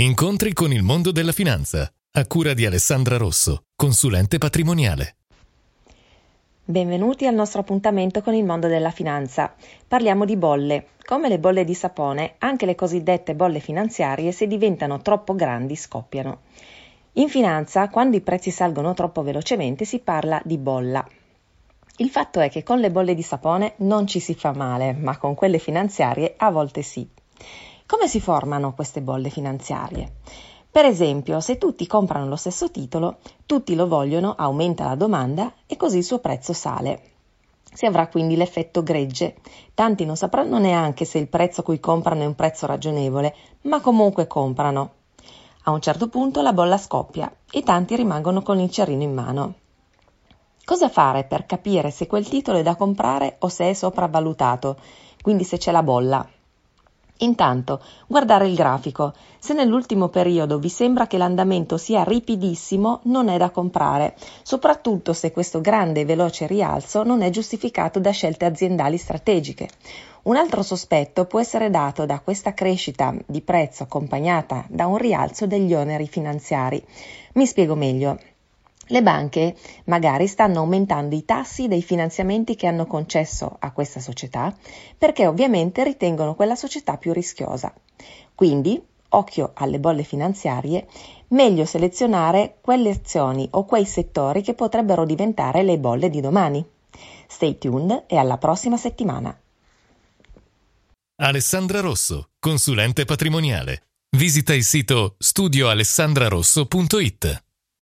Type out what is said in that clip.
Incontri con il mondo della finanza, a cura di Alessandra Rosso, consulente patrimoniale. Benvenuti al nostro appuntamento con il mondo della finanza. Parliamo di bolle. Come le bolle di sapone, anche le cosiddette bolle finanziarie, se diventano troppo grandi, scoppiano. In finanza, quando i prezzi salgono troppo velocemente, si parla di bolla. Il fatto è che con le bolle di sapone non ci si fa male, ma con quelle finanziarie a volte sì. Come si formano queste bolle finanziarie? Per esempio, se tutti comprano lo stesso titolo, tutti lo vogliono, aumenta la domanda e così il suo prezzo sale. Si avrà quindi l'effetto gregge. Tanti non sapranno neanche se il prezzo a cui comprano è un prezzo ragionevole, ma comunque comprano. A un certo punto la bolla scoppia e tanti rimangono con il cerino in mano. Cosa fare per capire se quel titolo è da comprare o se è sopravvalutato, quindi se c'è la bolla? Intanto, guardare il grafico. Se nell'ultimo periodo vi sembra che l'andamento sia ripidissimo, non è da comprare, soprattutto se questo grande e veloce rialzo non è giustificato da scelte aziendali strategiche. Un altro sospetto può essere dato da questa crescita di prezzo accompagnata da un rialzo degli oneri finanziari. Mi spiego meglio. Le banche magari stanno aumentando i tassi dei finanziamenti che hanno concesso a questa società perché ovviamente ritengono quella società più rischiosa. Quindi, occhio alle bolle finanziarie, meglio selezionare quelle azioni o quei settori che potrebbero diventare le bolle di domani. Stay tuned e alla prossima settimana. Alessandra Rosso, consulente patrimoniale. Visita il sito studioalessandrarosso.it